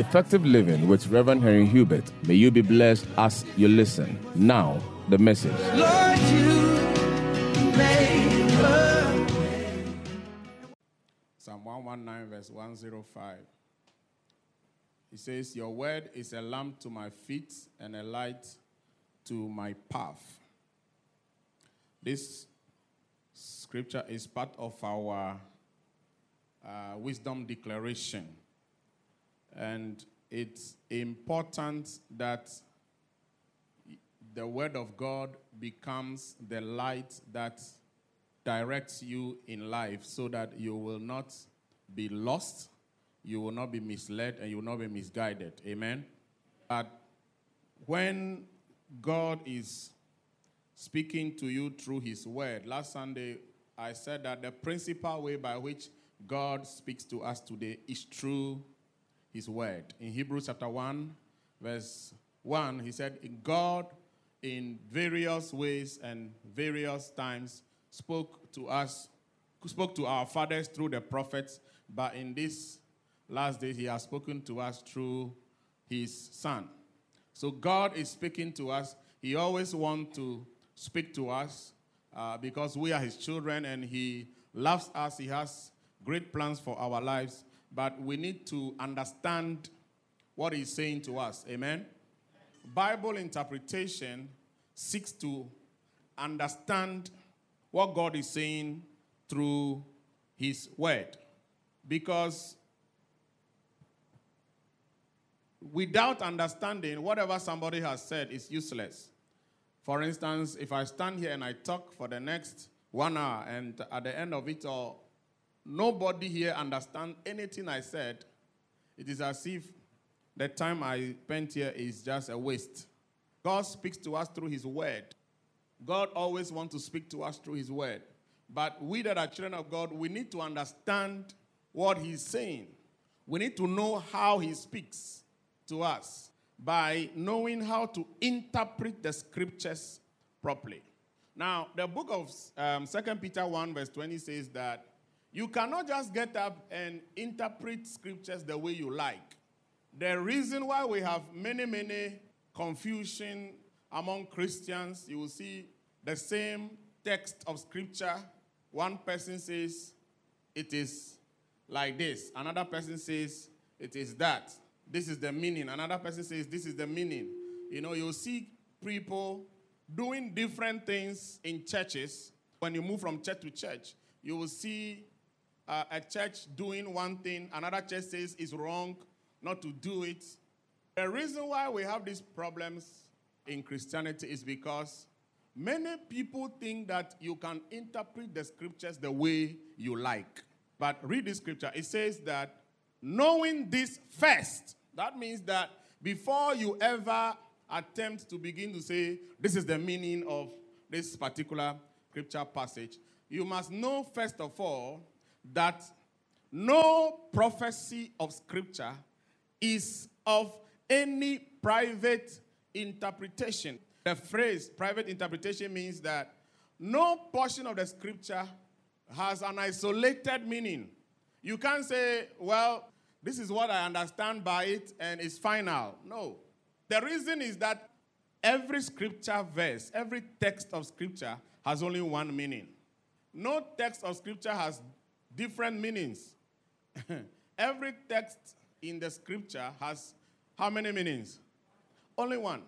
Effective Living with Reverend Henry Hubert. May you be blessed as you listen. Now, the message. Lord, you made Psalm 119, verse 105. It says, Your word is a lamp to my feet and a light to my path. This scripture is part of our uh, wisdom declaration. And it's important that the word of God becomes the light that directs you in life so that you will not be lost, you will not be misled, and you will not be misguided. Amen. But when God is speaking to you through his word, last Sunday I said that the principal way by which God speaks to us today is through his word. In Hebrews chapter 1, verse 1, he said, God in various ways and various times spoke to us, spoke to our fathers through the prophets, but in this last days he has spoken to us through his son. So God is speaking to us. He always wants to speak to us uh, because we are his children and he loves us. He has great plans for our lives, but we need to understand what he's saying to us. Amen. Bible interpretation seeks to understand what God is saying through His Word. Because without understanding, whatever somebody has said is useless. For instance, if I stand here and I talk for the next one hour, and at the end of it all, nobody here understands anything I said, it is as if the time I spent here is just a waste. God speaks to us through His Word. God always wants to speak to us through His Word. But we that are children of God, we need to understand what He's saying. We need to know how He speaks to us by knowing how to interpret the scriptures properly. Now, the book of um, 2 Peter 1, verse 20 says that you cannot just get up and interpret scriptures the way you like. The reason why we have many, many confusion among Christians, you will see the same text of scripture. One person says it is like this, another person says it is that. This is the meaning. Another person says this is the meaning. You know, you'll see people doing different things in churches. When you move from church to church, you will see uh, a church doing one thing, another church says it's wrong not to do it. The reason why we have these problems in Christianity is because many people think that you can interpret the scriptures the way you like. But read the scripture. It says that knowing this first, that means that before you ever attempt to begin to say, this is the meaning of this particular scripture passage, you must know first of all that no prophecy of scripture is of any private interpretation. The phrase private interpretation means that no portion of the scripture has an isolated meaning. You can't say, well, this is what I understand by it and it's final. No. The reason is that every scripture verse, every text of scripture has only one meaning. No text of scripture has different meanings. every text in the scripture has how many meanings? Only one.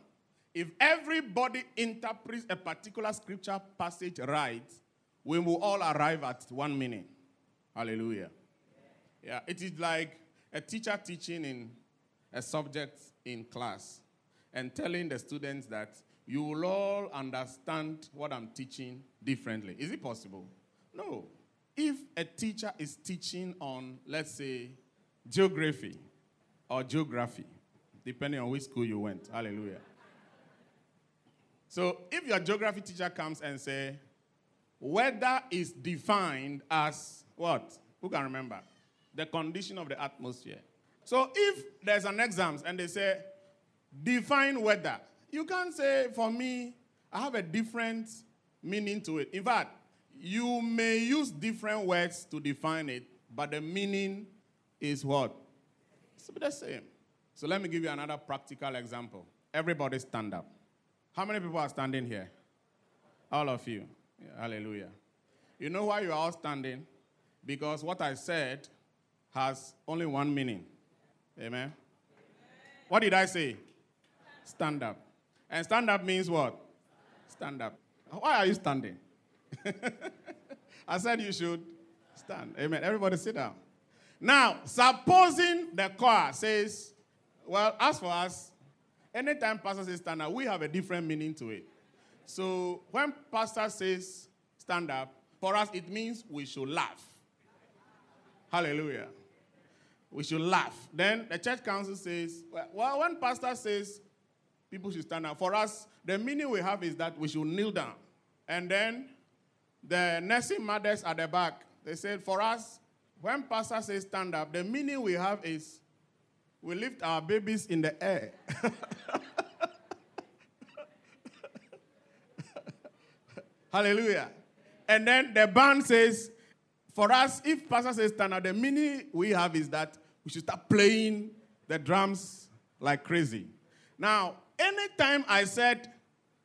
If everybody interprets a particular scripture passage right, we will all arrive at one meaning. Hallelujah. Yeah, it is like a teacher teaching in a subject in class and telling the students that you will all understand what I'm teaching differently. Is it possible? No. If a teacher is teaching on, let's say, geography or geography, depending on which school you went, hallelujah. So if your geography teacher comes and say, weather is defined as what? Who can remember? The condition of the atmosphere. So if there's an exam and they say, define weather, you can't say, for me, I have a different meaning to it. In fact, you may use different words to define it, but the meaning is what? It's the same. So let me give you another practical example. Everybody stand up. How many people are standing here? All of you. Yeah, hallelujah. You know why you are all standing? Because what I said has only one meaning. Amen. What did I say? Stand up. And stand up means what? Stand up. Why are you standing? I said you should stand. Amen. Everybody sit down. Now, supposing the choir says, well, as for us, anytime pastor says stand up, we have a different meaning to it. So when pastor says stand up, for us it means we should laugh. Hallelujah. We should laugh. Then the church council says, well, when pastor says people should stand up, for us, the meaning we have is that we should kneel down. And then the nursing mothers at the back, they said, for us, when pastor says stand up, the meaning we have is we lift our babies in the air. Hallelujah. And then the band says, for us, if pastor says stand up, the meaning we have is that we should start playing the drums like crazy. Now, anytime I said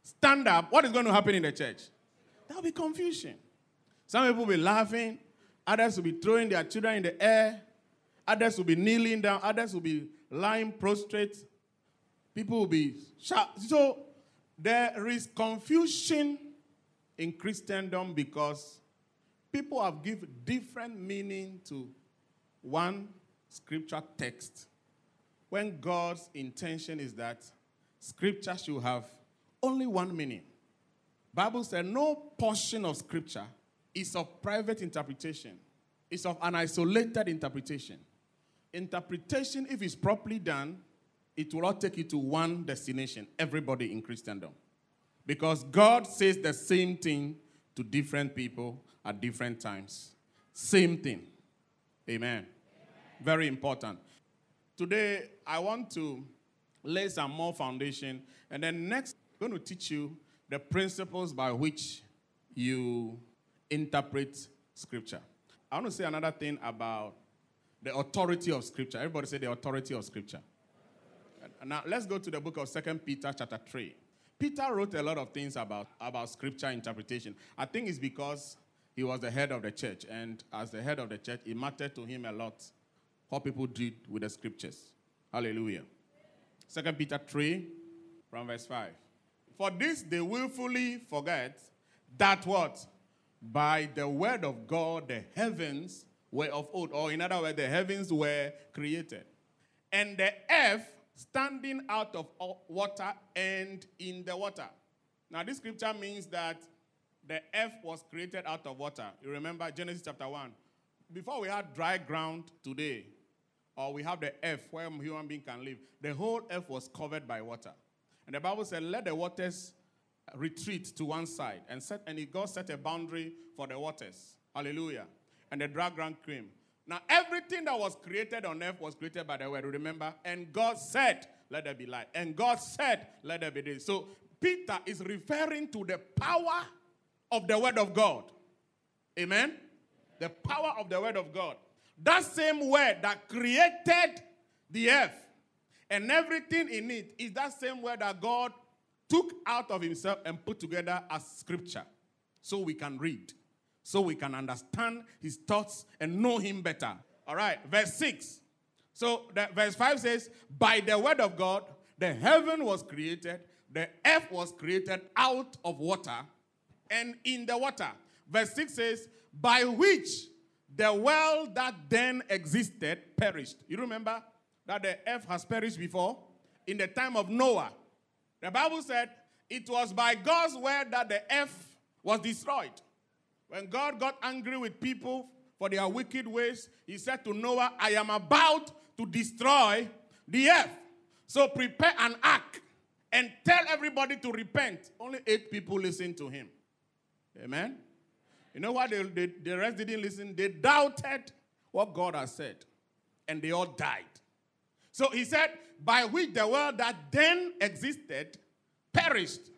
stand up, what is going to happen in the church? There'll be confusion. Some people will be laughing, others will be throwing their children in the air, others will be kneeling down, others will be lying prostrate. People will be shout. So there is confusion in Christendom because people have given different meaning to one scripture text when God's intention is that scripture should have only one meaning. Bible said no portion of scripture is of private interpretation. It's of an isolated interpretation. Interpretation, if it's properly done, it will not take you to one destination, everybody in Christendom. Because God says the same thing to different people at different times. Same thing. Amen. Very important. Today, I want to lay some more foundation, and then next, I'm going to teach you the principles by which you interpret Scripture. I want to say another thing about the authority of Scripture. Everybody say the authority of Scripture. Now, let's go to the book of Second Peter, chapter 3. Peter wrote a lot of things about, about Scripture interpretation. I think it's because he was the head of the church, and as the head of the church, it mattered to him a lot what people did with the scriptures. Hallelujah. Second Peter 3, from verse 5. For this they willfully forget that what? By the word of God the heavens were of old, or in other words, the heavens were created. And the earth standing out of water and in the water. Now, this scripture means that the earth was created out of water. You remember Genesis chapter 1. Before we had dry ground today, or we have the earth where human being can live, the whole earth was covered by water. And the Bible said, let the waters retreat to one side. And, set, and God set a boundary for the waters. Hallelujah. And the dry ground came. Now, everything that was created on earth was created by the word, remember? And God said, let there be light. And God said, let there be this. So, Peter is referring to the power of the word of God. Amen? The power of the word of God. That same word that created the earth and everything in it is that same word that God took out of himself and put together as scripture so we can read, so we can understand his thoughts and know him better. All right, verse 6. So the, verse 5 says, By the word of God, the heaven was created, the earth was created out of water and in the water. Verse 6 says, By which the world that then existed perished. You remember that the earth has perished before? In the time of Noah. The Bible said it was by God's word that the earth was destroyed. When God got angry with people for their wicked ways, he said to Noah, I am about to destroy the earth. So prepare an ark and tell everybody to repent. Only eight people listened to him. Amen. You know what? They, they, the rest didn't listen. They doubted what God has said, and they all died. So he said, by which the world that then existed perished,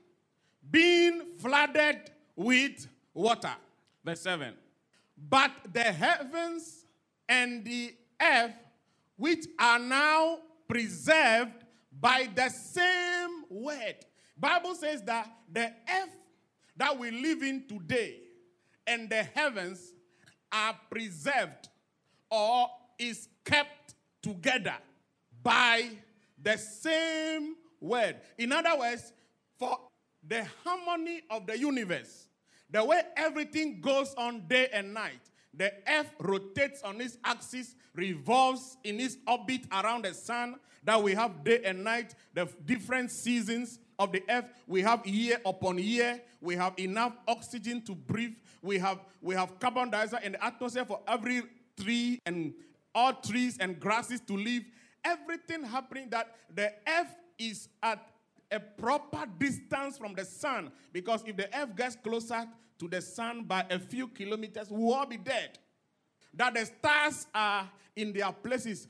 being flooded with water. Verse 7. But the heavens and the earth, which are now preserved by the same word. Bible says that the earth that we live in today and the heavens are preserved or is kept together by the same word. In other words, for the harmony of the universe, the way everything goes on day and night, the earth rotates on its axis, revolves in its orbit around the sun, that we have day and night, the different seasons of the earth. We have year upon year. We have enough oxygen to breathe. We have, we have carbon dioxide in the atmosphere for every tree and all trees and grasses to live. Everything happening that the earth is at a proper distance from the sun. Because if the earth gets closer to the sun by a few kilometers, we will all be dead. That the stars are in their places.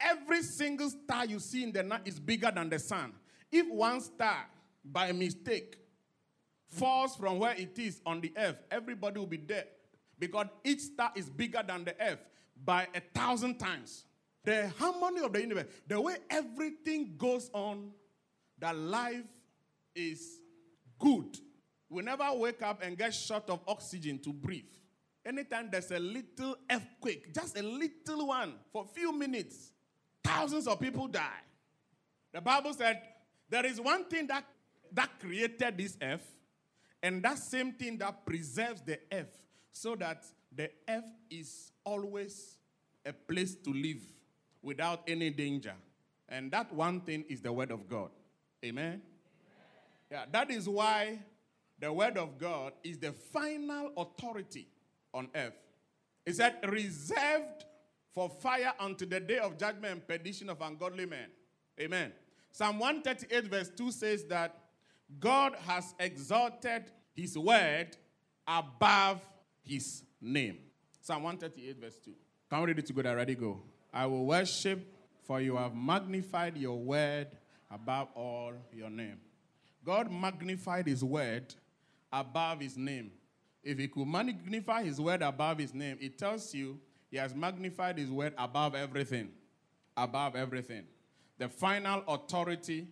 Every single star you see in the night is bigger than the sun. If one star, by mistake, falls from where it is on the earth, everybody will be dead. Because each star is bigger than the earth by a thousand times. The harmony of the universe, the way everything goes on, that life is good. We never wake up and get short of oxygen to breathe. Anytime there's a little earthquake, just a little one for a few minutes, thousands of people die. The Bible said there is one thing that, that created this earth, and that same thing that preserves the earth so that the earth is always a place to live without any danger. And that one thing is the Word of God. Amen? Yeah, that is why the Word of God is the final authority on earth. It said, reserved for fire unto the day of judgment and perdition of ungodly men. Amen. Psalm 138, verse 2 says that God has exalted his word above his name. Psalm 138, verse 2. Can we read it together? Ready, go. I will worship, for you have magnified your word above all your name. God magnified his word above his name. If he could magnify his word above his name, it tells you he has magnified his word above everything. Above everything. The final authority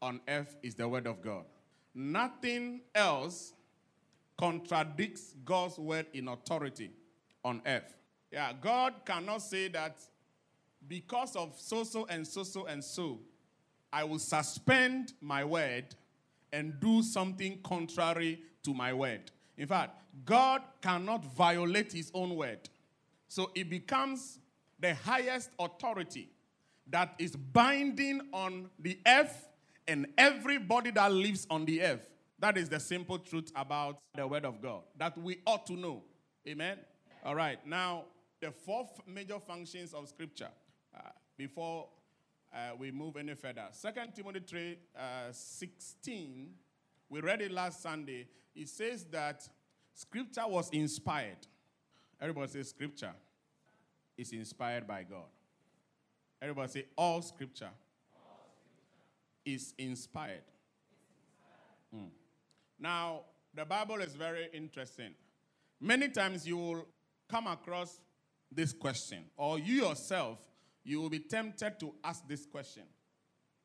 on earth is the word of God. Nothing else contradicts God's word in authority on earth. Yeah, God cannot say that because of so so and so so and so, I will suspend my word and do something contrary to my word. In fact, God cannot violate his own word. So it becomes the highest authority that is binding on the earth and everybody that lives on the earth. That is the simple truth about the word of God that we ought to know. Amen. All right. Now, the four major functions of scripture uh, before uh, we move any further. Second Timothy 3 uh, 16, we read it last Sunday. It says that scripture was inspired. Everybody says scripture is inspired by God. Everybody say all scripture, is inspired. Mm. Now, the Bible is very interesting. Many times you will come across this question, or you yourself, you will be tempted to ask this question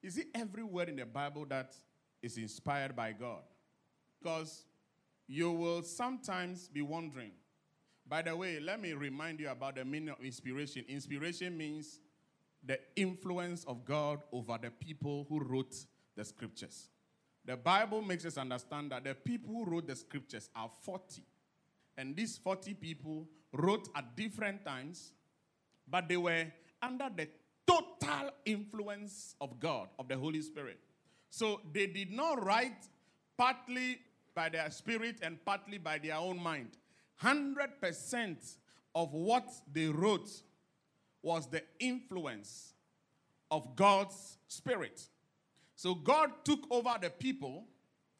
Is it every word in the Bible that is inspired by God? Because you will sometimes be wondering. By the way, let me remind you about the meaning of inspiration. Inspiration means the influence of God over the people who wrote the scriptures. The Bible makes us understand that the people who wrote the scriptures are 40. And these 40 people wrote at different times, but they were under the total influence of God, of the Holy Spirit. So they did not write partly by their spirit and partly by their own mind. 100% of what they wrote was the influence of God's spirit. So God took over the people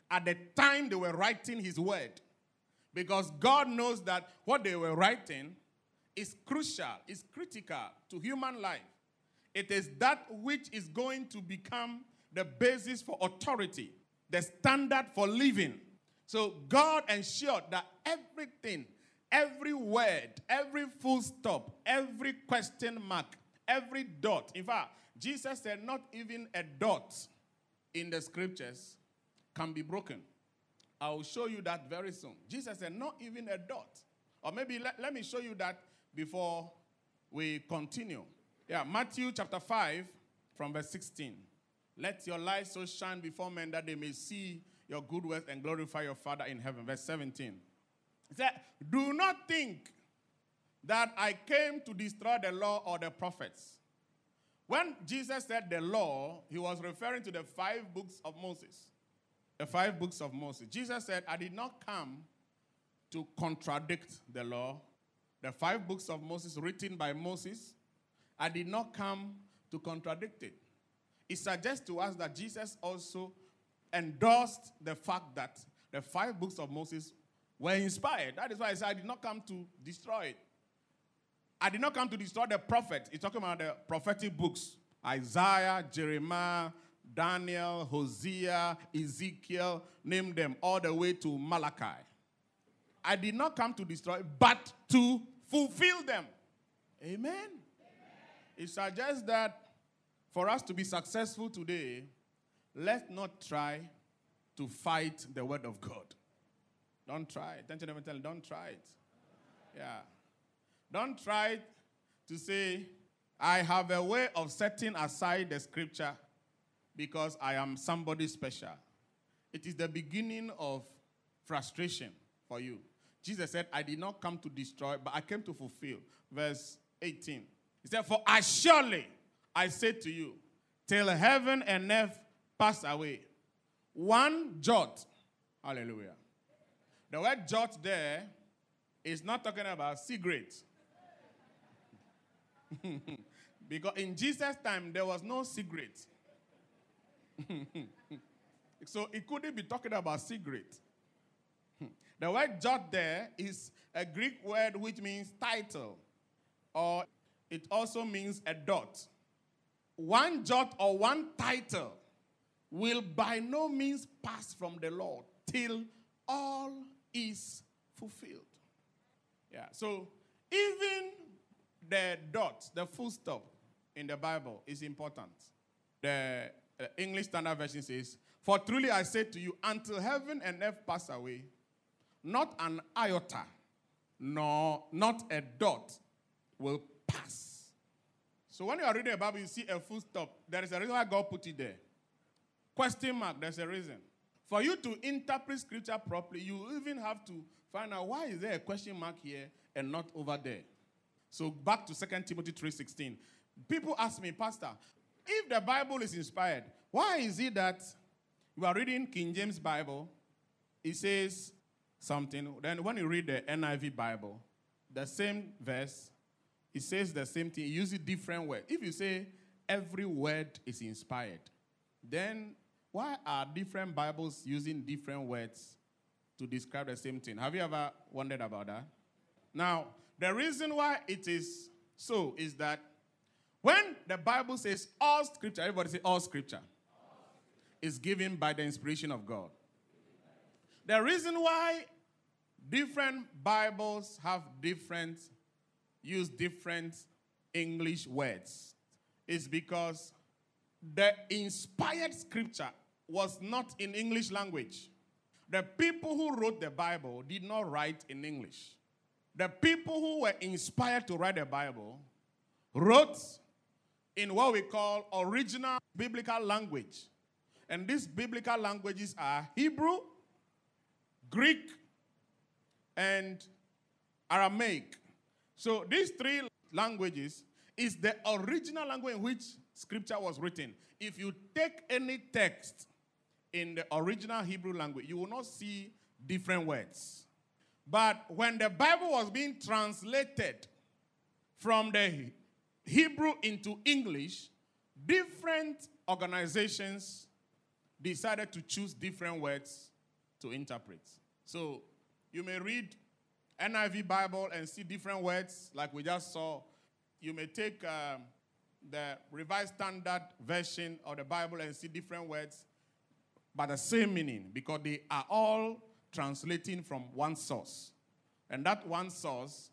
at the time they were writing his word because God knows that what they were writing is crucial, is critical to human life. It is that which is going to become the basis for authority, the standard for living. So God ensured that everything, every word, every full stop, every question mark, Every dot. In fact, Jesus said, not even a dot in the scriptures can be broken. I will show you that very soon. Jesus said, not even a dot. Or maybe let, let me show you that before we continue. Yeah, Matthew chapter 5, from verse 16. Let your light so shine before men that they may see your good works and glorify your Father in heaven. Verse 17. He said, Do not think that I came to destroy the law or the prophets. When Jesus said the law, he was referring to the five books of Moses. The five books of Moses. Jesus said, I did not come to contradict the law. The five books of Moses written by Moses, I did not come to contradict it. It suggests to us that Jesus also endorsed the fact that the five books of Moses were inspired. That is why he said, I did not come to destroy it. I did not come to destroy the prophet. He's talking about the prophetic books Isaiah, Jeremiah, Daniel, Hosea, Ezekiel, name them, all the way to Malachi. I did not come to destroy, but to fulfill them. Amen. Amen. It suggests that for us to be successful today, let's not try to fight the word of God. Don't try it. Don't you never tell don't try it. Yeah. Don't try to say, I have a way of setting aside the scripture because I am somebody special. It is the beginning of frustration for you. Jesus said, I did not come to destroy, but I came to fulfill. Verse 18. He said, For I surely, I say to you, till heaven and earth pass away, one jot, hallelujah. The word jot there is not talking about cigarettes. because in Jesus' time, there was no cigarette. so it couldn't be talking about cigarette. Hmm. the word jot there is a Greek word which means tittle, or it also means a dot. One jot or one tittle will by no means pass from the Lord till all is fulfilled. Yeah, so even the dot, the full stop in the Bible is important. The uh, English Standard Version says, For truly I say to you, until heaven and earth pass away, not an iota, nor not a dot will pass. So when you are reading the Bible, you see a full stop. There is a reason why God put it there. Question mark, there's a reason. For you to interpret scripture properly, you even have to find out why is there a question mark here and not over there. So back to 2 Timothy 3:16. People ask me, Pastor, if the Bible is inspired, why is it that you are reading King James Bible, it says something. Then when you read the NIV Bible, the same verse, it says the same thing. Use it different words. If you say every word is inspired, then why are different Bibles using different words to describe the same thing? Have you ever wondered about that? Now, the reason why it is so is that when the Bible says all scripture, everybody say all scripture, is given by the inspiration of God. The reason why different Bibles have different, use different English words is because the inspired scripture was not in English language. The people who wrote the Bible did not write in English. The people who were inspired to write the Bible wrote in what we call original biblical language. And these biblical languages are Hebrew, Greek, and Aramaic. So these three languages is the original language in which scripture was written. If you take any text in the original Hebrew language, you will not see different words. But when the Bible was being translated from the Hebrew into English, different organizations decided to choose different words to interpret. So you may read NIV Bible and see different words, like we just saw. You may take um, the Revised Standard Version of the Bible and see different words, but the same meaning, because they are all translating from one source. And that one source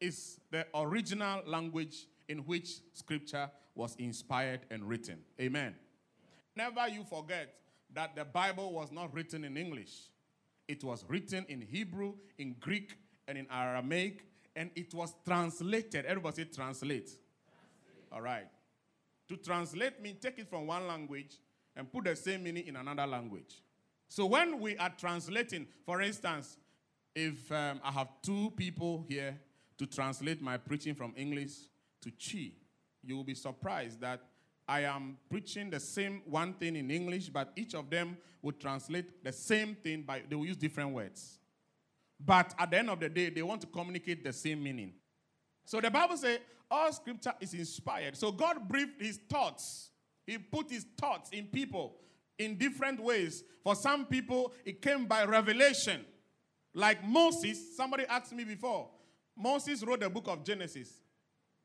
is the original language in which scripture was inspired and written. Amen. Never you forget that the Bible was not written in English. It was written in Hebrew, in Greek, and in Aramaic, and it was translated. Everybody say translate. translate. All right. To translate means take it from one language and put the same meaning in another language. So when we are translating, for instance, if um, I have two people here to translate my preaching from English to Twi, you will be surprised that I am preaching the same one thing in English, but each of them would translate the same thing, by they will use different words. But at the end of the day, they want to communicate the same meaning. So the Bible says all scripture is inspired. So God breathed his thoughts. He put his thoughts in people in different ways. For some people, it came by revelation. Like Moses, somebody asked me before. Moses wrote the book of Genesis.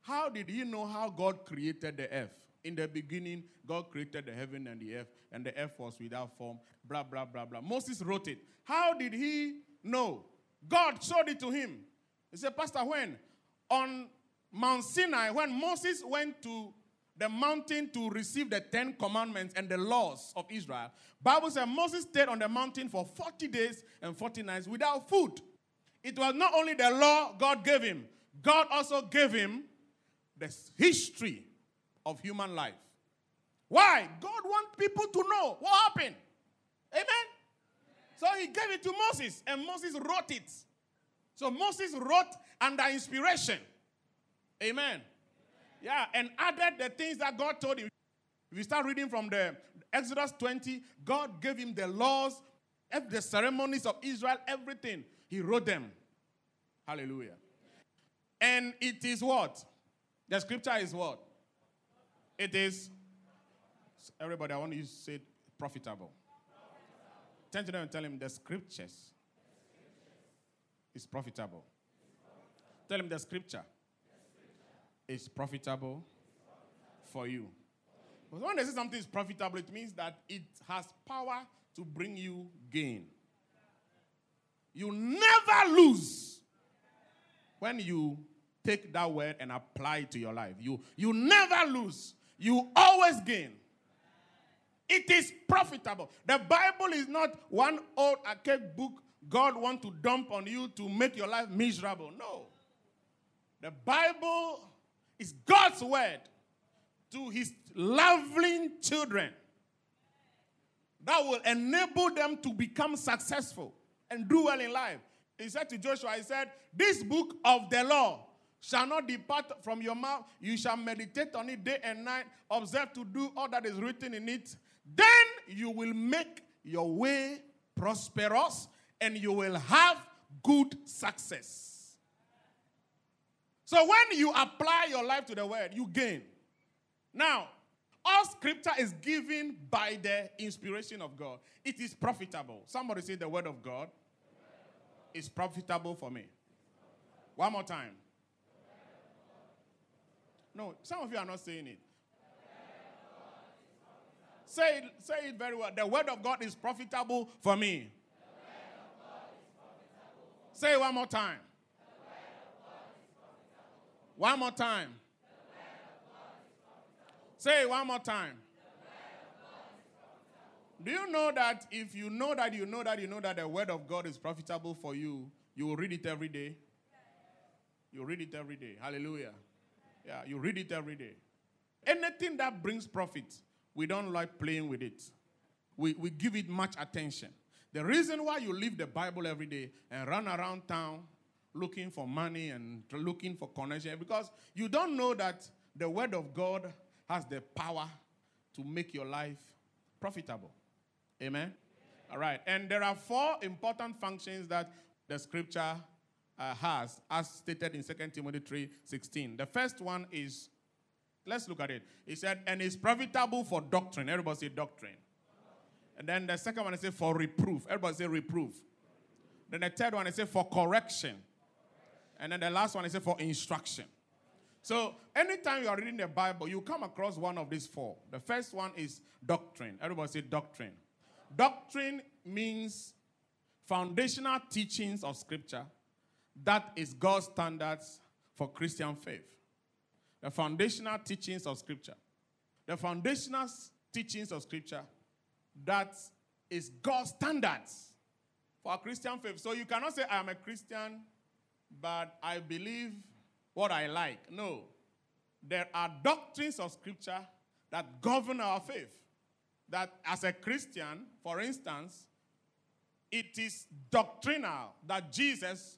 How did he know how God created the earth? In the beginning, God created the heaven and the earth, and the earth was without form, blah, blah, blah, blah. Moses wrote it. How did he know? God showed it to him. He said, Pastor, when? On Mount Sinai, when Moses went to the mountain to receive the Ten Commandments and the laws of Israel, Bible says Moses stayed on the mountain for 40 days and 40 nights without food. It was not only the law God gave him, God also gave him the history of human life. Why? God wants people to know what happened. Amen? So he gave it to Moses, and Moses wrote it. So Moses wrote under inspiration. Amen. Yeah, and added the things that God told him. If you start reading from the Exodus 20, God gave him the laws, the ceremonies of Israel, everything. He wrote them. Hallelujah. And it is what? The scripture is what? It is. Everybody, I want you to say profitable. Turn to them and tell him the scriptures is profitable. Tell him the scripture is profitable for you. Because when they say something is profitable, it means that it has power to bring you gain. You never lose when you take that word and apply it to your life. You, you never lose, you always gain. It is profitable. The Bible is not one old archaic book God want to dump on you to make your life miserable. No. The Bible is God's word to his loving children that will enable them to become successful and do well in life. He said to Joshua, He said, This book of the law shall not depart from your mouth. You shall meditate on it day and night, observe to do all that is written in it. Then you will make your way prosperous and you will have good success. So when you apply your life to the word, you gain. Now, all scripture is given by the inspiration of God. It is profitable. Somebody say the word of God is profitable for me. One more time. No, some of you are not saying it. Say it, say it very well. The word of God is profitable for me. Say it one more time. One more time. Say it one more time. Do you know that if you know that you know that you know that the word of God is profitable for you, you will read it every day? You read it every day. Hallelujah. Yeah, you read it every day. Anything that brings profit, we don't like playing with it. We, we give it much attention. The reason why you leave the Bible every day and run around town looking for money and looking for connection because you don't know that the Word of God has the power to make your life profitable. Amen? All right. And there are four important functions that the scripture uh, has, as stated in 2 Timothy 3 16. The first one is, let's look at it. He said, and is profitable for doctrine. Everybody say doctrine. And then the second one is say for reproof. Everybody say reproof. Then the third one is say for correction. And then the last one is for instruction. So anytime you are reading the Bible, you come across one of these four. The first one is doctrine. Everybody say doctrine. Doctrine means foundational teachings of Scripture that is God's standards for Christian faith. The foundational teachings of Scripture. The foundational teachings of Scripture that is God's standards for Christian faith. So you cannot say, I'm a Christian, but I believe what I like. No. There are doctrines of Scripture that govern our faith. That as a Christian, for instance, it is doctrinal that Jesus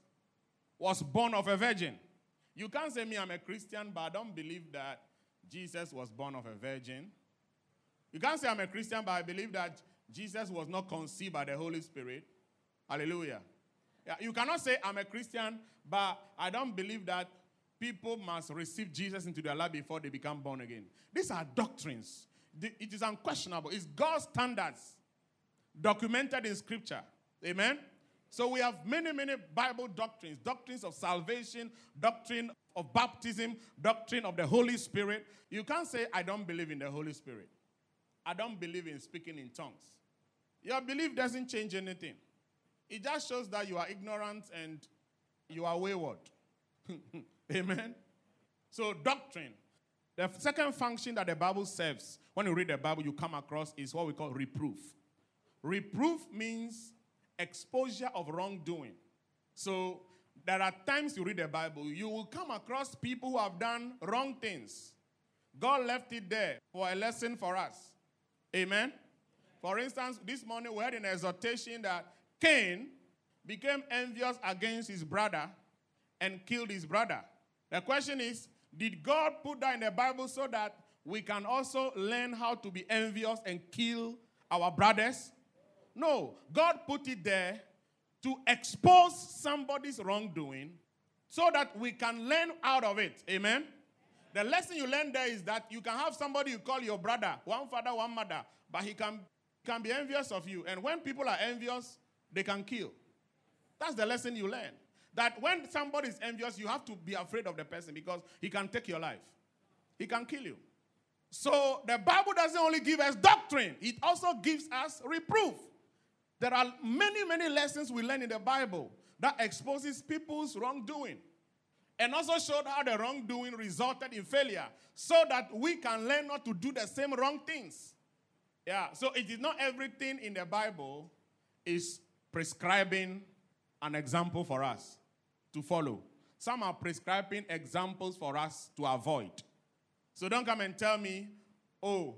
was born of a virgin. You can't say me, I'm a Christian, but I don't believe that Jesus was born of a virgin. You can't say I'm a Christian, but I believe that Jesus was not conceived by the Holy Spirit. Hallelujah. Yeah, you cannot say I'm a Christian, but I don't believe that people must receive Jesus into their life before they become born again. These are doctrines. It is unquestionable. It's God's standards documented in Scripture. Amen. So we have many, many Bible doctrines doctrines of salvation, doctrine of baptism, doctrine of the Holy Spirit. You can't say, I don't believe in the Holy Spirit. I don't believe in speaking in tongues. Your belief doesn't change anything. It just shows that you are ignorant and you are wayward. Amen. So, doctrine. The second function that the Bible serves, when you read the Bible, you come across is what we call reproof. Reproof means exposure of wrongdoing. So, there are times you read the Bible, you will come across people who have done wrong things. God left it there for a lesson for us. Amen. For instance, this morning we had an exhortation that Cain became envious against his brother and killed his brother. The question is Did God put that in the Bible so that we can also learn how to be envious and kill our brothers? No. God put it there to expose somebody's wrongdoing so that we can learn out of it. Amen? The lesson you learn there is that you can have somebody you call your brother, one father, one mother, but he can, can be envious of you. And when people are envious, they can kill. That's the lesson you learn. That when somebody is envious, you have to be afraid of the person because he can take your life, he can kill you. So the Bible doesn't only give us doctrine, it also gives us reproof. There are many, many lessons we learn in the Bible that exposes people's wrongdoing and also showed how the wrongdoing resulted in failure so that we can learn not to do the same wrong things. Yeah, so it is not everything in the Bible is prescribing an example for us to follow. Some are prescribing examples for us to avoid. So don't come and tell me, oh,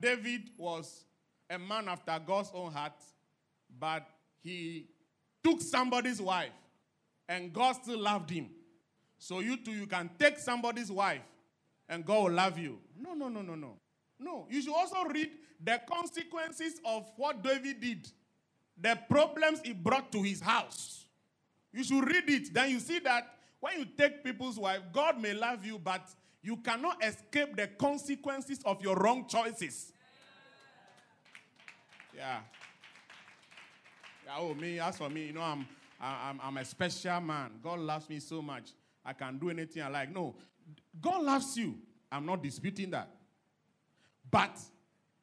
David was a man after God's own heart, but he took somebody's wife and God still loved him. So you too, you can take somebody's wife and God will love you. No, no, no, no, no. No. You should also read the consequences of what David did, the problems he brought to his house. You should read it. Then you see that when you take people's wife, God may love you, but you cannot escape the consequences of your wrong choices. Yeah. Oh, me, as for me, you know, I'm, I'm, I'm a special man. God loves me so much. I can do anything I like. No, God loves you. I'm not disputing that. But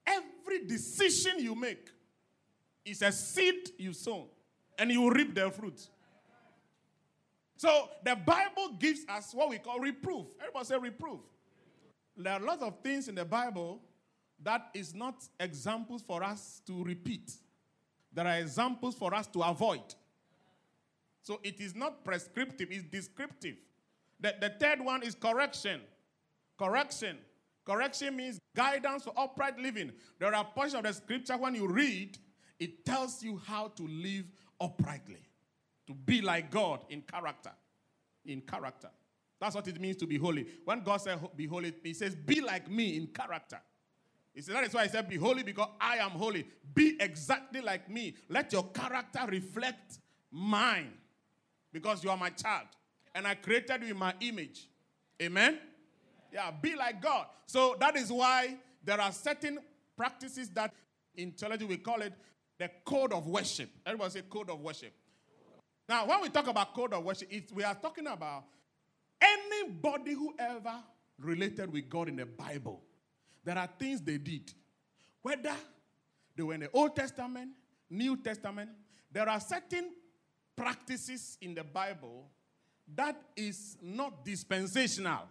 every decision you make is a seed you sow, and you will reap the fruit. So the Bible gives us what we call reproof. Everybody say reproof. There are lots of things in the Bible that is not examples for us to repeat. There are examples for us to avoid. So it is not prescriptive, it's descriptive. The, the third one is correction. Correction. Correction means guidance for upright living. There are portions of the scripture when you read, it tells you how to live uprightly, to be like God in character. In character. That's what it means to be holy. When God says be holy, he says, be like me in character. He said, that is why he said, be holy because I am holy. Be exactly like me. Let your character reflect mine because you are my child and I created you in my image. Amen? Yeah, be like God. So that is why there are certain practices that in theology we call it the code of worship. Everybody say code of worship. Now, when we talk about code of worship, we are talking about anybody who ever related with God in the Bible. There are things they did. Whether they were in the Old Testament, New Testament, there are certain practices in the Bible that is not dispensational.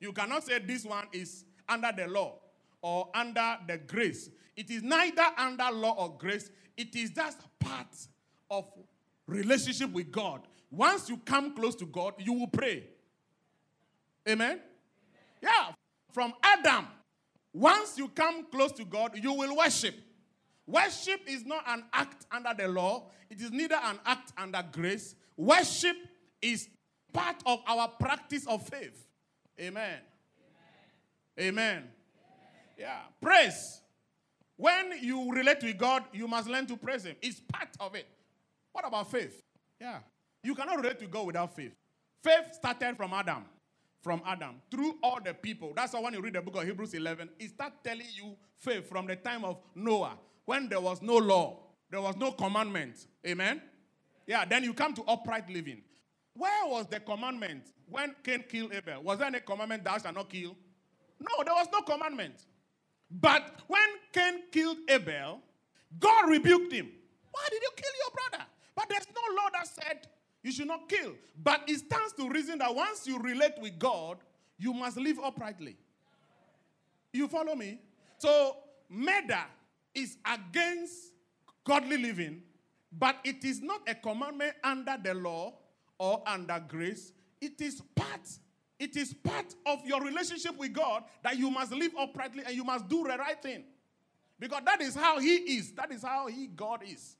You cannot say this one is under the law or under the grace. It is neither under law or grace, it is just part of relationship with God. Once you come close to God, you will pray. Amen? Yeah. From Adam, once you come close to God, you will worship. Worship is not an act under the law, it is neither an act under grace. Worship is part of our practice of faith. Amen. Amen. Yeah. Praise. When you relate with God, you must learn to praise Him. It's part of it. What about faith? Yeah. You cannot relate to God without faith. Faith started from Adam. From Adam, through all the people. That's why when you read the book of Hebrews 11, it starts telling you faith from the time of Noah, when there was no law, there was no commandment. Amen? Yeah, then you come to upright living. Where was the commandment when Cain killed Abel? Was there any commandment thou shalt not kill? No, there was no commandment. But when Cain killed Abel, God rebuked him. Why did you kill your brother? But there's no law that said you should not kill. But it stands to reason that once you relate with God, you must live uprightly. You follow me? So, murder is against godly living, but it is not a commandment under the law or under grace. It is part it is part of your relationship with God that you must live uprightly and you must do the right thing. Because that is how He is. That is how He, God, is.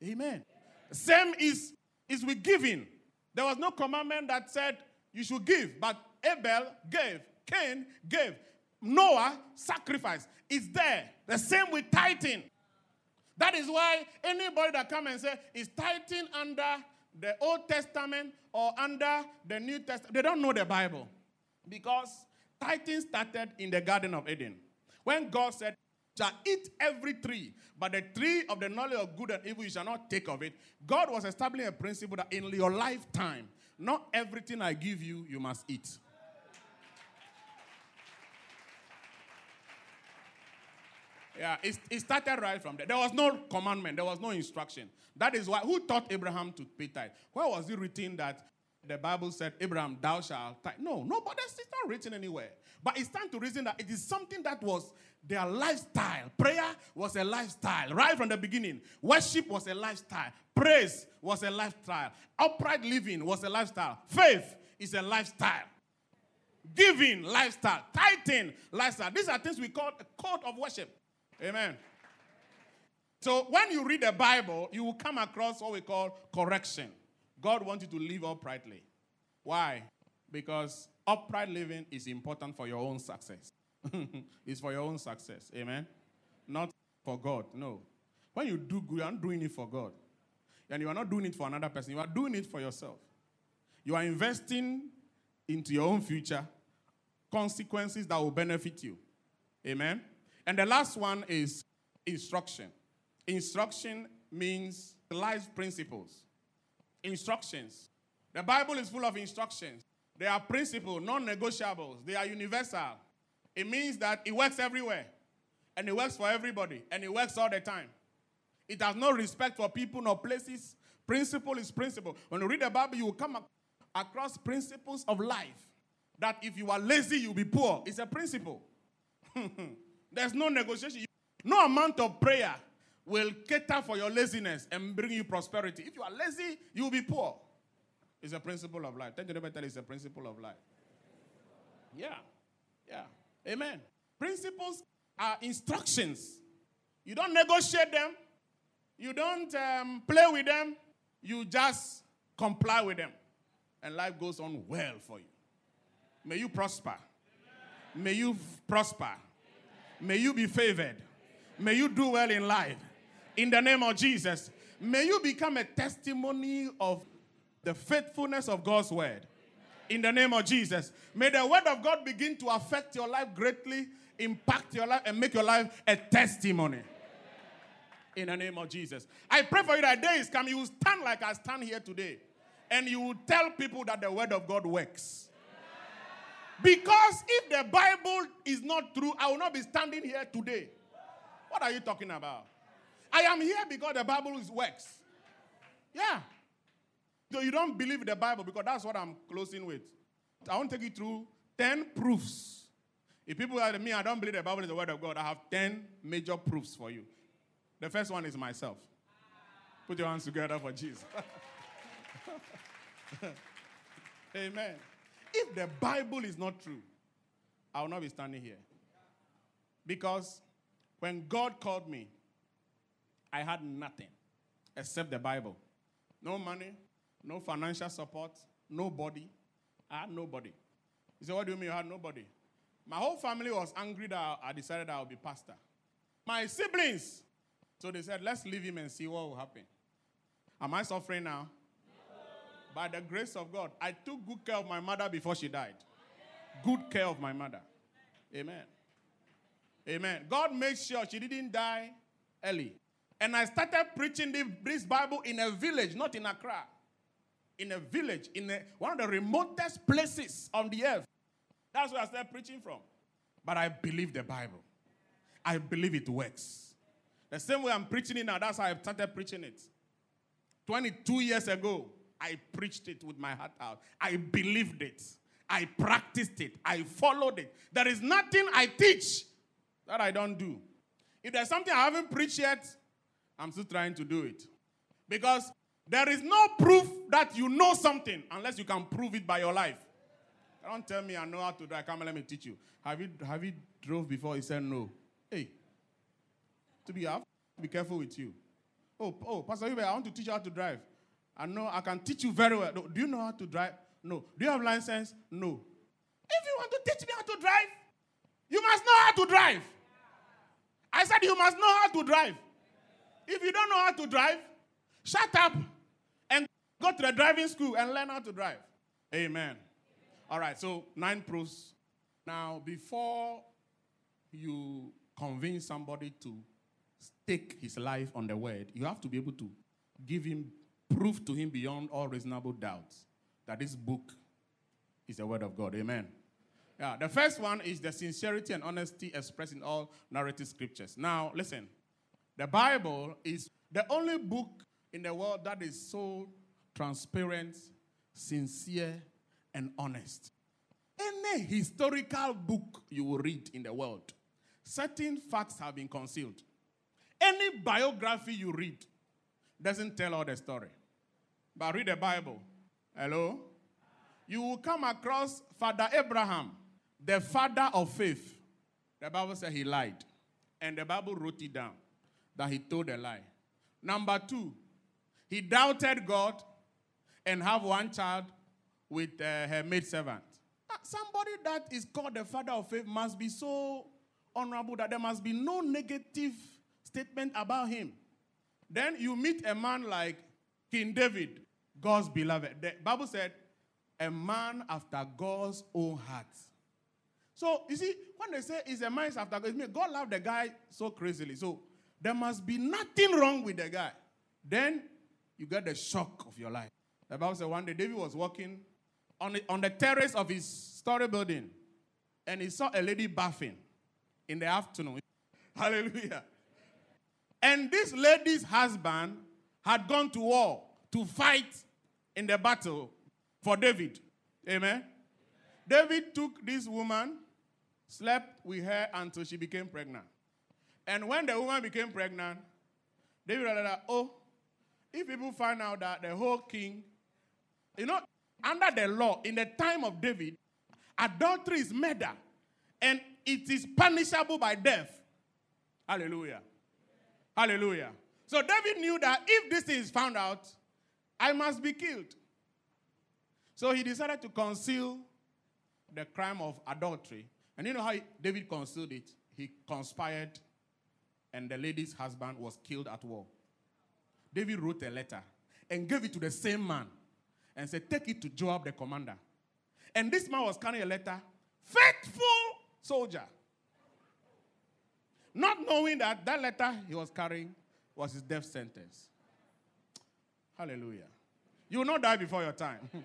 Amen. Same is, is with giving. There was no commandment that said you should give, but Abel gave, Cain gave, Noah sacrificed. It's there. The same with tithing. That is why anybody that come and say is tithing under the Old Testament or under the New Testament, they don't know the Bible. Because tithing started in the Garden of Eden. When God said, shall eat every tree, but the tree of the knowledge of good and evil you shall not take of it. God was establishing a principle that in your lifetime, not everything I give you, you must eat. Yeah, it, it started right from there. There was no commandment, there was no instruction. That is why, who taught Abraham to pay tithe? Where was it written that the Bible said, Abraham, thou shalt tithe? No, no, but it's not written anywhere. But it's time to reason that it is something that was their lifestyle. Prayer was a lifestyle right from the beginning. Worship was a lifestyle. Praise was a lifestyle. Upright living was a lifestyle. Faith is a lifestyle. Giving, lifestyle. Tithing, lifestyle. These are things we call a code of worship. Amen. So when you read the Bible, you will come across what we call correction. God wants you to live uprightly. Why? Because upright living is important for your own success. it's for your own success. Amen. Not for God. No. When you do good, you are not doing it for God. And you are not doing it for another person. You are doing it for yourself. You are investing into your own future, consequences that will benefit you. Amen. And the last one is instruction. Instruction means life principles. Instructions. The Bible is full of instructions. They are principles, non negotiables, they are universal. It means that it works everywhere, and it works for everybody, and it works all the time. It has no respect for people nor places. Principle is principle. When you read the Bible, you will come across principles of life. That if you are lazy, you'll be poor. It's a principle. There's no negotiation. No amount of prayer will cater for your laziness and bring you prosperity. If you are lazy, you will be poor. It's a principle of life. Tell you better, it's a principle of life. Yeah. Yeah. Amen. Principles are instructions. You don't negotiate them. You don't um, play with them. You just comply with them. And life goes on well for you. May you prosper. May you f- prosper. May you be favored. May you do well in life. In the name of Jesus. May you become a testimony of the faithfulness of God's word. In the name of Jesus. May the word of God begin to affect your life greatly, impact your life, and make your life a testimony. In the name of Jesus. I pray for you that day is coming. You will stand like I stand here today. And you will tell people that the word of God works. Because if the Bible is not true, I will not be standing here today. What are you talking about? I am here because the Bible works. Yeah. You don't believe the Bible because that's what I'm closing with. I want to take you through 10 proofs. If people are like me, I don't believe the Bible is the word of God. I have 10 major proofs for you. The first one is myself. Put your hands together for Jesus. Amen. If the Bible is not true, I will not be standing here. Because when God called me, I had nothing except the Bible. No money, no financial support, nobody. I had nobody. He said, What do you mean you had nobody? My whole family was angry that I decided I would be pastor. My siblings. So they said, Let's leave him and see what will happen. Am I suffering now? By the grace of God, I took good care of my mother before she died. Good care of my mother. Amen. Amen. God made sure she didn't die early. And I started preaching this Bible in a village, not in Accra. In a village, in a, one of the remotest places on the earth. That's where I started preaching from. But I believe the Bible. I believe it works. The same way I'm preaching it now, that's how I started preaching it. 22 years ago, I preached it with my heart out. I believed it. I practiced it. I followed it. There is nothing I teach that I don't do. If there's something I haven't preached yet, I'm still trying to do it. Because there is no proof that you know something unless you can prove it by your life. Don't tell me I know how to drive. Come let me teach you. Have you have you drove before? He said no. Hey, to be have be careful with you. Oh, oh, Pastor Hubert, I want to teach you how to drive. I know I can teach you very well. Do you know how to drive? No. Do you have license? No. If you want to teach me how to drive, you must know how to drive. I said you must know how to drive. If you don't know how to drive, shut up go to the driving school and learn how to drive. Amen. All right, so nine pros. Now, before you convince somebody to stake his life on the word, you have to be able to give him proof to him beyond all reasonable doubts that this book is the word of God. Amen. Yeah, the first one is the sincerity and honesty expressed in all narrative scriptures. Now, listen. The Bible is the only book in the world that is so transparent, sincere, and honest. Any historical book you will read in the world, certain facts have been concealed. Any biography you read doesn't tell all the story. But read the Bible. Hello? You will come across Father Abraham, the father of faith. The Bible said he lied. And the Bible wrote it down that he told a lie. Number two, he doubted God and have one child with uh, her maid servant. Somebody that is called the father of faith must be so honorable that there must be no negative statement about him. Then you meet a man like King David, God's beloved. The Bible said, a man after God's own heart. So you see, when they say is a man after God, God loved the guy so crazily. So there must be nothing wrong with the guy. Then you get the shock of your life. The Bible said one day David was walking on the, on the terrace of his story building and he saw a lady bathing in the afternoon. Hallelujah. And this lady's husband had gone to war to fight in the battle for David. Amen. David took this woman, slept with her until she became pregnant. And when the woman became pregnant, David realized, oh, if people find out that the whole king, you know, under the law, in the time of David, adultery is murder and it is punishable by death. Hallelujah. Hallelujah. So David knew that if this is found out, I must be killed. So he decided to conceal the crime of adultery. And you know how David concealed it? He conspired, and the lady's husband was killed at war. David wrote a letter and gave it to the same man and said, Take it to Joab, the commander. And this man was carrying a letter, faithful soldier. Not knowing that that letter he was carrying was his death sentence. Hallelujah. You will not die before your time.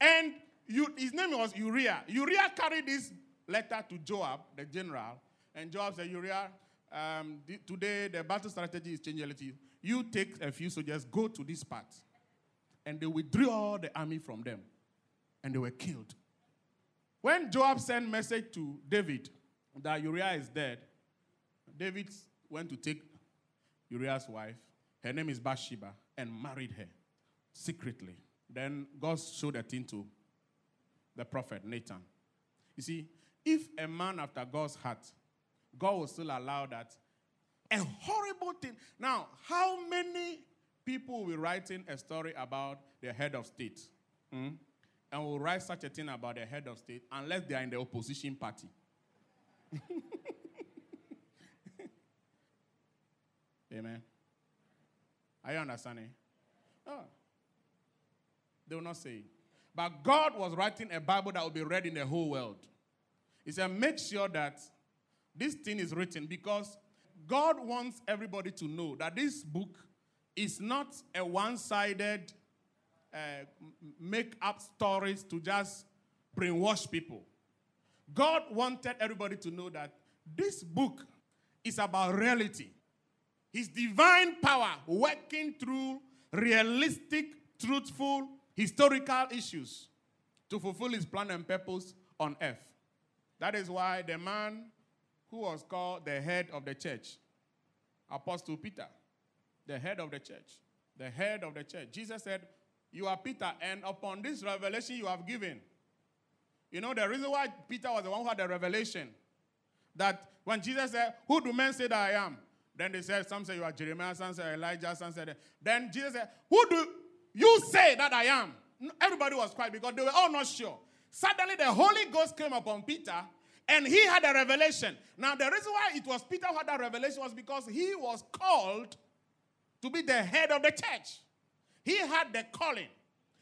and you, his name was Uriah. Uriah carried this letter to Joab, the general, and Joab said, Uriah, um, today the battle strategy is changing a little. You take a few soldiers, go to this part, and they withdrew all the army from them. and they were killed. When Joab sent message to David that Uriah is dead, David went to take Uriah's wife. Her name is Bathsheba and married her secretly. Then God showed a thing to the prophet Nathan. You see, if a man after God's heart, God will still allow that. A horrible thing. Now, how many people will be writing a story about the head of state? hmm, And will write such a thing about the head of state unless they are in the opposition party? Amen. Are you understanding? Oh. They will not say it. But God was writing a Bible that will be read in the whole world. He said, make sure that this thing is written because God wants everybody to know that this book is not a one sided uh, make up stories to just brainwash people. God wanted everybody to know that this book is about reality. His divine power working through realistic, truthful, historical issues to fulfill his plan and purpose on earth. That is why the man who was called the head of the church, Apostle Peter, the head of the church, the head of the church, Jesus said, You are Peter, and upon this revelation you have given. You know, the reason why Peter was the one who had the revelation that when Jesus said, Who do men say that I am? Then they said, Some say you are Jeremiah, some say Elijah, some said. Then Jesus said, Who do you say that I am? Everybody was quiet because they were all not sure. Suddenly the Holy Ghost came upon Peter and he had a revelation. Now, the reason why it was Peter who had that revelation was because he was called to be the head of the church. He had the calling.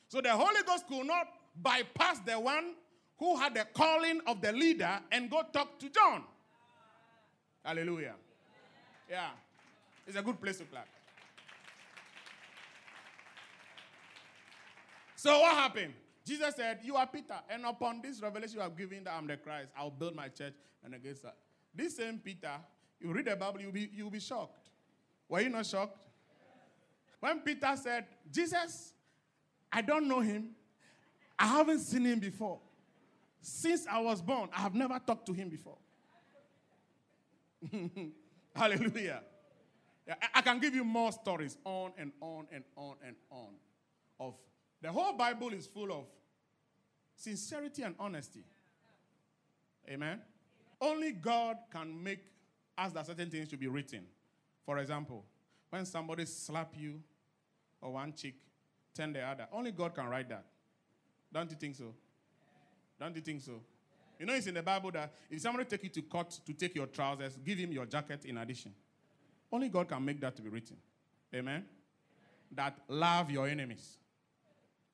So the Holy Ghost could not bypass the one who had the calling of the leader and go talk to John. Hallelujah. Yeah. It's a good place to clap. So what happened? Jesus said, You are Peter, and upon this revelation you have given that I'm the Christ, I'll build my church and against that. This same Peter, you read the Bible, you'll be, you'll be shocked. Were you not shocked? When Peter said, Jesus, I don't know him, I haven't seen him before. Since I was born, I have never talked to him before. Hallelujah. I can give you more stories on and on and on and on of the whole Bible is full of sincerity and honesty. Amen. Only God can make ask that certain things should be written. For example, when somebody slap you or one cheek, turn the other. Only God can write that. Don't you think so? Don't you think so? You know, it's in the Bible that if somebody take you to court to take your trousers, give him your jacket in addition. Only God can make that to be written. Amen. That love your enemies.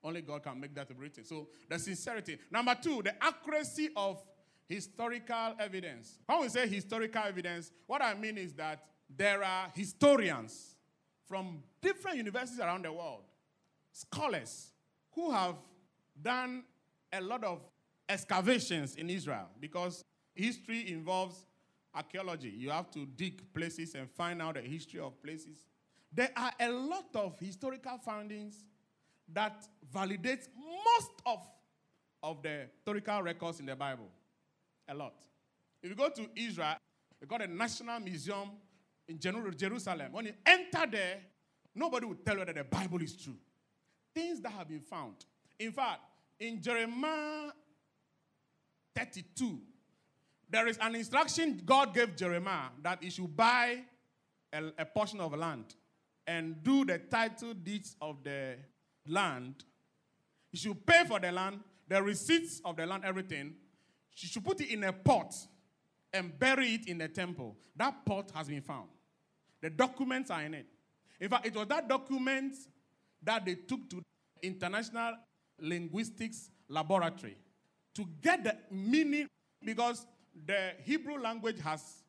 Only God can make that be written. So the sincerity. Number two, the accuracy of historical evidence. When we say historical evidence, what I mean is that there are historians from different universities around the world, scholars who have done a lot of excavations in Israel because history involves archaeology. You have to dig places and find out the history of places. There are a lot of historical findings that validates most of, of the historical records in the Bible. A lot. If you go to Israel, they got a national museum in Jeru- Jerusalem. When you enter there, nobody will tell you that the Bible is true. Things that have been found. In fact, in Jeremiah 32, there is an instruction God gave Jeremiah that he should buy a, a portion of land and do the title deeds of the land. He should pay for the land, the receipts of the land, everything. She should put it in a pot and bury it in the temple. That pot has been found. The documents are in it. In fact, it was that document that they took to International Linguistics Laboratory to get the meaning because the Hebrew language has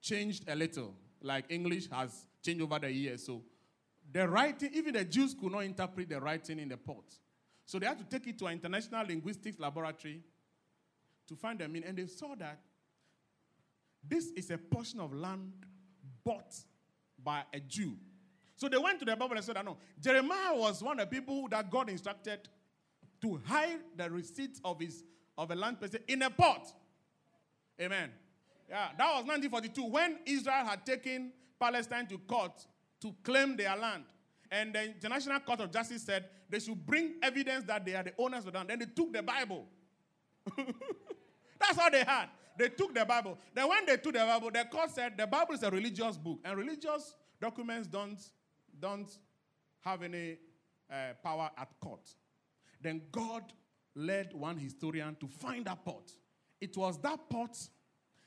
changed a little, like English has changed over the years. So the writing, even the Jews could not interpret the writing in the pot. So they had to take it to an international linguistics laboratory to find the meaning. And they saw that this is a portion of land bought by a Jew. So they went to the Bible and said, "No, Jeremiah was one of the people that God instructed to hide the receipts of his of a land person in a port. Amen. Yeah, that was 1942 when Israel had taken Palestine to court to claim their land. And the International Court of Justice said they should bring evidence that they are the owners of the land. Then they took the Bible. That's all they had. They took the Bible. Then when they took the Bible, the court said the Bible is a religious book, and religious documents don't, don't have any uh, power at court. Then God led one historian to find that pot. It was that pot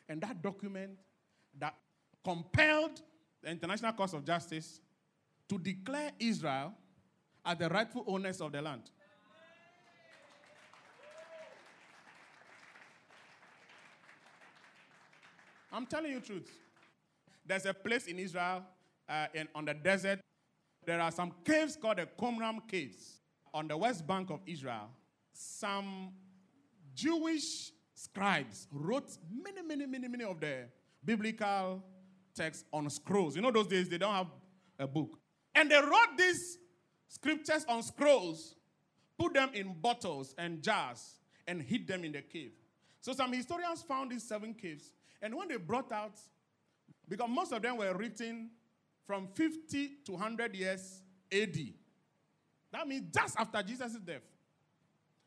and that document that compelled the International Court of Justice to declare Israel as the rightful owners of the land. I'm telling you truth. There's a place in Israel uh, in, on the desert. There are some caves called the Qumran Caves on the west bank of Israel. Some Jewish scribes wrote many, many, many, many of the biblical texts on scrolls. You know, those days they don't have a book. And they wrote these scriptures on scrolls, put them in bottles and jars, and hid them in the cave. So some historians found these seven caves. And when they brought out, because most of them were written from 50 to 100 years AD. That means just after Jesus' death.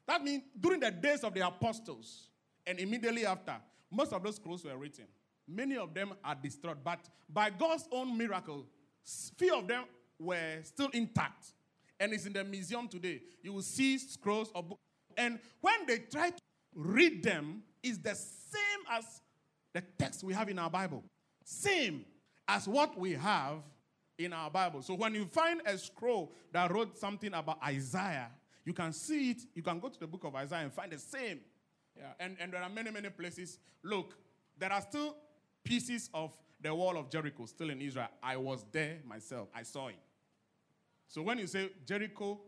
That means during the days of the apostles and immediately after, most of those scrolls were written. Many of them are destroyed, but by God's own miracle, few of them were still intact. And it's in the museum today. You will see scrolls of books. And when they try to read them, it's the same as the text we have in our Bible. Same as what we have in our Bible. So when you find a scroll that wrote something about Isaiah, you can see it. You can go to the book of Isaiah and find the same. Yeah, and, and there are many, many places. Look, there are still pieces of the wall of Jericho still in Israel. I was there myself. I saw it. So when you say Jericho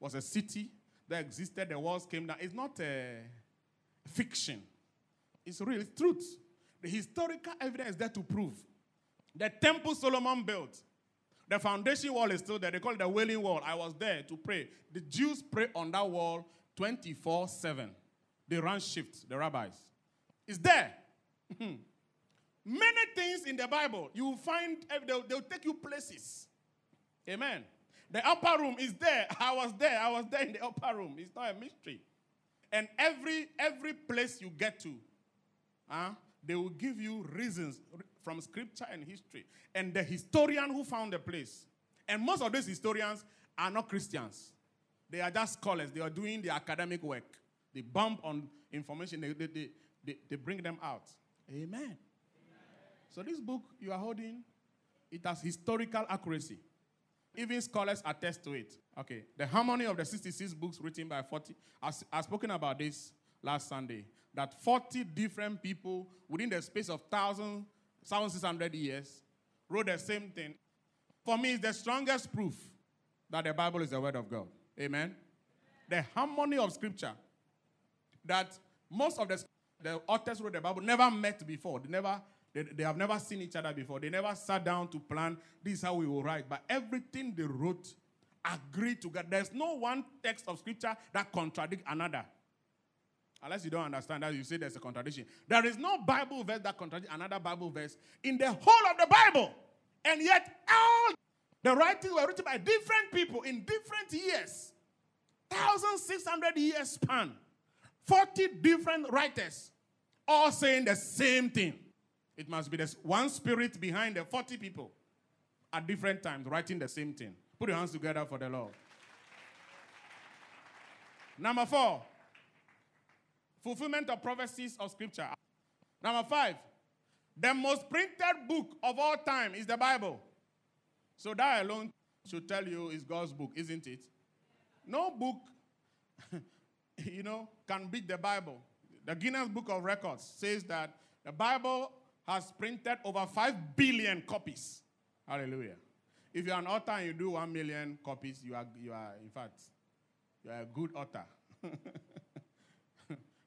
was a city that existed, the walls came down, it's not a fiction. It's real, it's truth. The historical evidence is there to prove. The temple Solomon built, the foundation wall is still there. They call it the Wailing Wall. I was there to pray. The Jews pray on that wall 24 7. They run shifts, the rabbis. It's there. Hmm. Many things in the Bible, you will find, they'll, they'll take you places. Amen. The upper room is there. I was there. I was there in the upper room. It's not a mystery. And every every place you get to, uh, they will give you reasons from scripture and history. And the historian who found the place, and most of these historians are not Christians. They are just scholars. They are doing the academic work. They bump on information, they, they, they, they, they bring them out. Amen. So, this book you are holding, it has historical accuracy. Even scholars attest to it. Okay, the harmony of the 66 books written by 40. I've spoken about this last Sunday. That 40 different people within the space of 1,000, 1,600 years wrote the same thing. For me, it's the strongest proof that the Bible is the Word of God. Amen. The harmony of Scripture that most of the, the authors wrote the Bible never met before. They never they, they have never seen each other before. They never sat down to plan this is how we will write. But everything they wrote agreed together. There's no one text of scripture that contradicts another. Unless you don't understand that, you say there's a contradiction. There is no Bible verse that contradicts another Bible verse in the whole of the Bible. And yet, all the writings were written by different people in different years. 1,600 years span. 40 different writers, all saying the same thing. It must be this one spirit behind the 40 people at different times writing the same thing. Put your hands together for the Lord. Number four, fulfillment of prophecies of scripture. Number five, the most printed book of all time is the Bible. So that alone should tell you is God's book, isn't it? No book, you know, can beat the Bible. The Guinness Book of Records says that the Bible has printed over 5 billion copies. Hallelujah. If you're an author and you do 1 million copies, you are, you are in fact, you are a good author.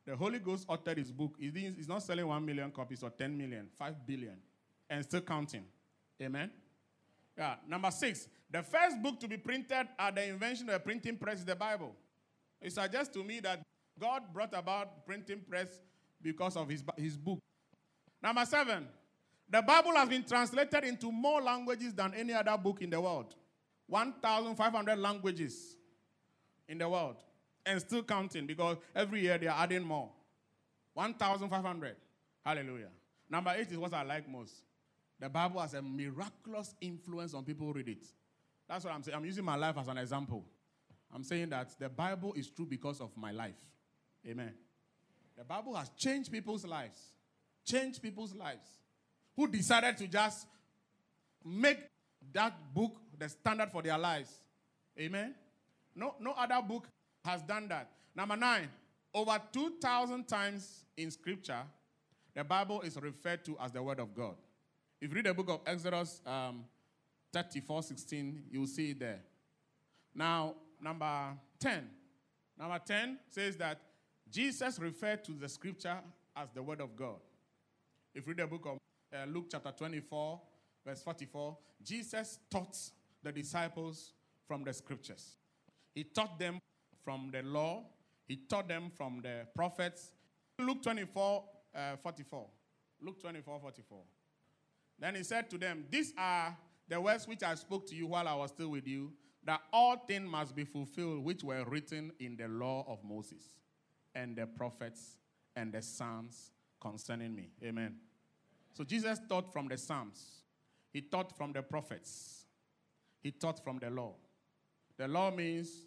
the Holy Ghost authored his book. He's not selling 1 million copies or 10 million, 5 billion, and still counting. Amen? Yeah. Number six, the first book to be printed at the invention of the printing press is the Bible. It suggests to me that God brought about printing press because of his, his book. Number seven, the Bible has been translated into more languages than any other book in the world. 1,500 languages in the world. And still counting because every year they are adding more. 1,500. Hallelujah. Number eight is what I like most. The Bible has a miraculous influence on people who read it. That's what I'm saying. I'm using my life as an example. I'm saying that the Bible is true because of my life. Amen. The Bible has changed people's lives. Changed people's lives. Who decided to just make that book the standard for their lives. Amen. No, no other book has done that. Number nine, over 2,000 times in Scripture, the Bible is referred to as the Word of God. If you read the book of Exodus um, 34 16, you'll see it there. Now, number 10. Number 10 says that Jesus referred to the Scripture as the Word of God. If you read the book of uh, Luke, chapter 24, verse 44, Jesus taught the disciples from the Scriptures. He taught them from the law, he taught them from the prophets. Luke 24, uh, 44. Luke 24, 44. Then he said to them, These are the words which I spoke to you while I was still with you, that all things must be fulfilled which were written in the law of Moses and the prophets and the Psalms concerning me. Amen. So Jesus taught from the Psalms, he taught from the prophets, he taught from the law. The law means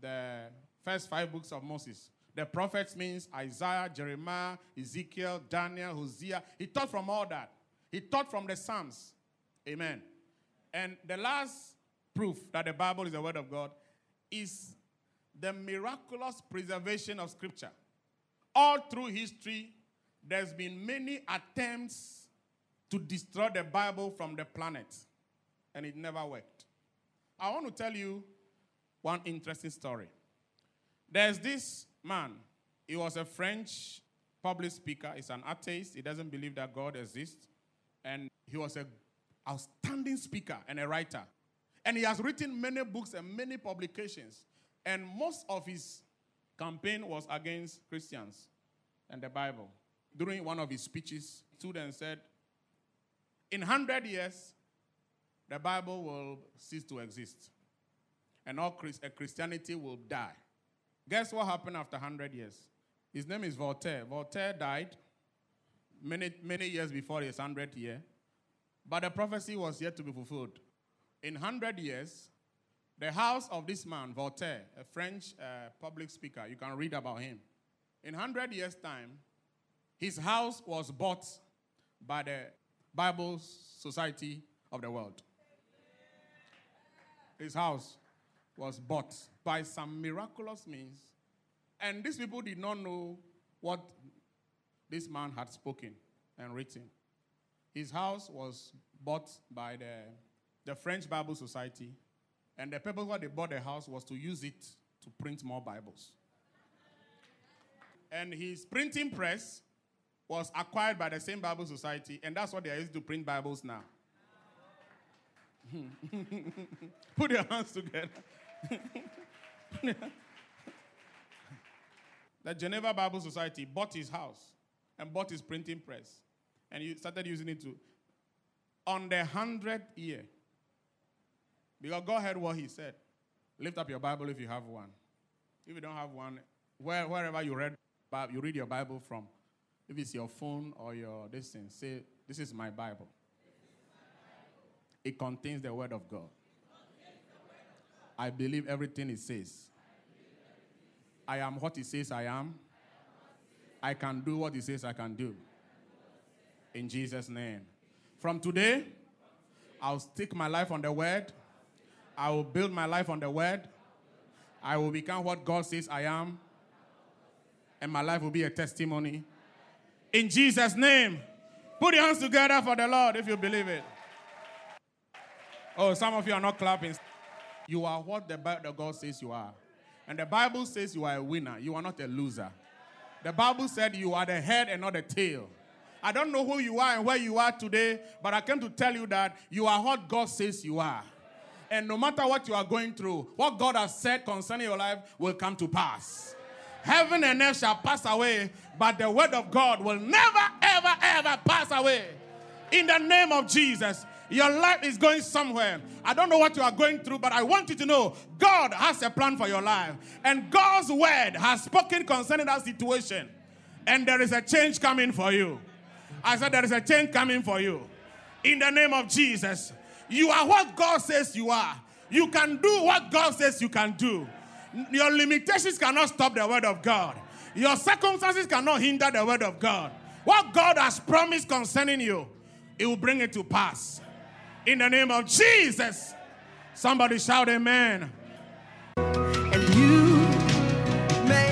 the first five books of Moses. The prophets means Isaiah, Jeremiah, Ezekiel, Daniel, Hosea. He taught from all that. He taught from the Psalms. Amen. And the last proof that the Bible is the Word of God is the miraculous preservation of Scripture. All through history, there's been many attempts to destroy the Bible from the planet, and it never worked. I want to tell you one interesting story. There's this man, he was a French public speaker, he's an atheist, he doesn't believe that God exists, and he was an outstanding speaker and a writer. And he has written many books and many publications. And most of his campaign was against Christians and the Bible. During one of his speeches, students said, In 100 years, the Bible will cease to exist and all Christianity will die. Guess what happened after 100 years? His name is Voltaire. Voltaire died many, many years before his 100th year, but the prophecy was yet to be fulfilled. In 100 years, the house of this man, Voltaire, a French uh, public speaker, you can read about him. In 100 years' time, his house was bought by the Bible Society of the World. His house was bought by some miraculous means. And these people did not know what this man had spoken and written. His house was bought by the, the French Bible Society, and the purpose why they bought the house was to use it to print more Bibles. And his printing press was acquired by the same Bible Society, and that's what they are using to print Bibles now. Put your hands together. the Geneva Bible Society bought his house and bought his printing press, and he started using it to on the hundredth year. Because God heard what he said. Lift up your Bible if you have one. If you don't have one, where, wherever you read, you read your Bible from, if it's your phone or your this thing, say, "This is my Bible." It contains the Word of God. I believe everything it says. I am what it says I am. I can do what it says I can do. In Jesus' name. From today, I'll stick my life on the word. I will build my life on the word. I will become what God says I am. And my life will be a testimony. In Jesus' name. Put your hands together for the Lord if you believe it. Oh, some of you are not clapping. You are what the Bible God says you are. And the Bible says you are a winner. You are not a loser. The Bible said you are the head and not the tail. I don't know who you are and where you are today, but I came to tell you that you are what God says you are. And no matter what you are going through, what God has said concerning your life will come to pass. Heaven and earth shall pass away, but the word of God will never, ever, ever pass away. In the name of Jesus, your life is going somewhere. I don't know what you are going through, but I want you to know God has a plan for your life. And God's word has spoken concerning that situation. And there is a change coming for you. I said, There is a change coming for you. In the name of Jesus. You are what God says you are. You can do what God says you can do. Your limitations cannot stop the word of God. Your circumstances cannot hinder the word of God. What God has promised concerning you, it will bring it to pass. In the name of Jesus. Somebody shout amen.